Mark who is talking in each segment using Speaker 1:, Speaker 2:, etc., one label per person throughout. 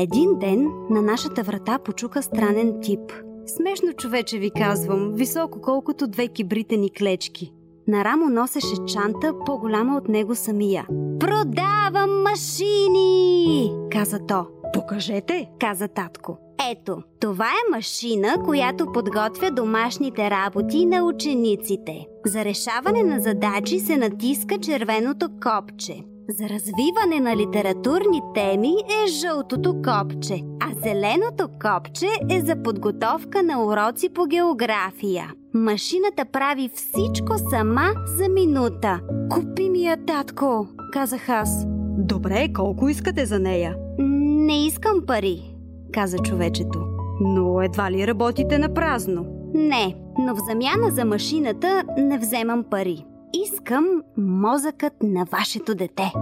Speaker 1: Един ден на нашата врата почука странен тип. Смешно човече ви казвам, високо колкото две кибритени клечки. На рамо носеше чанта по-голяма от него самия. Продавам машини! каза то.
Speaker 2: Покажете!
Speaker 1: каза татко. Ето, това е машина, която подготвя домашните работи на учениците. За решаване на задачи се натиска червеното копче. За развиване на литературни теми е жълтото копче, а зеленото копче е за подготовка на уроци по география. Машината прави всичко сама за минута. Купи ми я, татко, казах аз.
Speaker 2: Добре, колко искате за нея?
Speaker 1: Не искам пари, каза човечето.
Speaker 2: Но едва ли работите на празно?
Speaker 1: Не, но в замяна за машината не вземам пари. Искам мозъкът на вашето дете.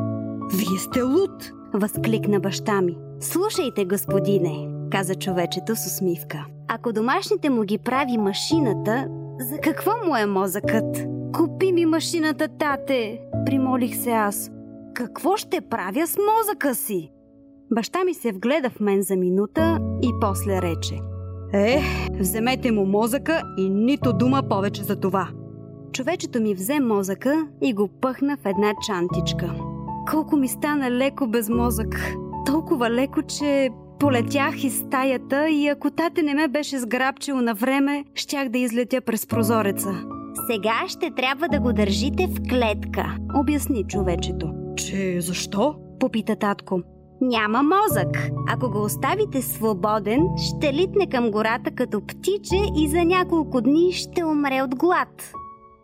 Speaker 2: Вие сте луд!
Speaker 1: Възкликна баща ми. Слушайте, господине, каза човечето с усмивка. Ако домашните му ги прави машината, за какво му е мозъкът? Купи ми машината, тате, примолих се аз. Какво ще правя с мозъка си? Баща ми се вгледа в мен за минута и после рече.
Speaker 2: Е, вземете му мозъка и нито дума повече за това.
Speaker 1: Човечето ми взе мозъка и го пъхна в една чантичка. Колко ми стана леко без мозък. Толкова леко, че полетях из стаята и ако тате не ме беше сграбчил на време, щях да излетя през прозореца. Сега ще трябва да го държите в клетка, обясни човечето.
Speaker 2: Че защо?
Speaker 1: Попита татко. Няма мозък. Ако го оставите свободен, ще литне към гората като птиче и за няколко дни ще умре от глад.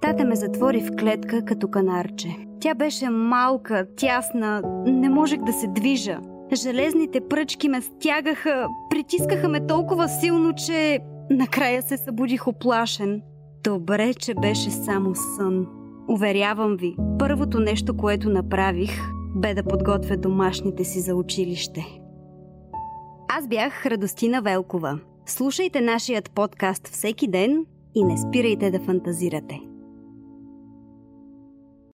Speaker 1: Тата ме затвори в клетка като канарче. Тя беше малка, тясна, не можех да се движа. Железните пръчки ме стягаха, притискаха ме толкова силно, че накрая се събудих оплашен. Добре, че беше само сън. Уверявам ви, първото нещо, което направих, бе да подготвя домашните си за училище. Аз бях Радостина Велкова. Слушайте нашият подкаст всеки ден и не спирайте да фантазирате.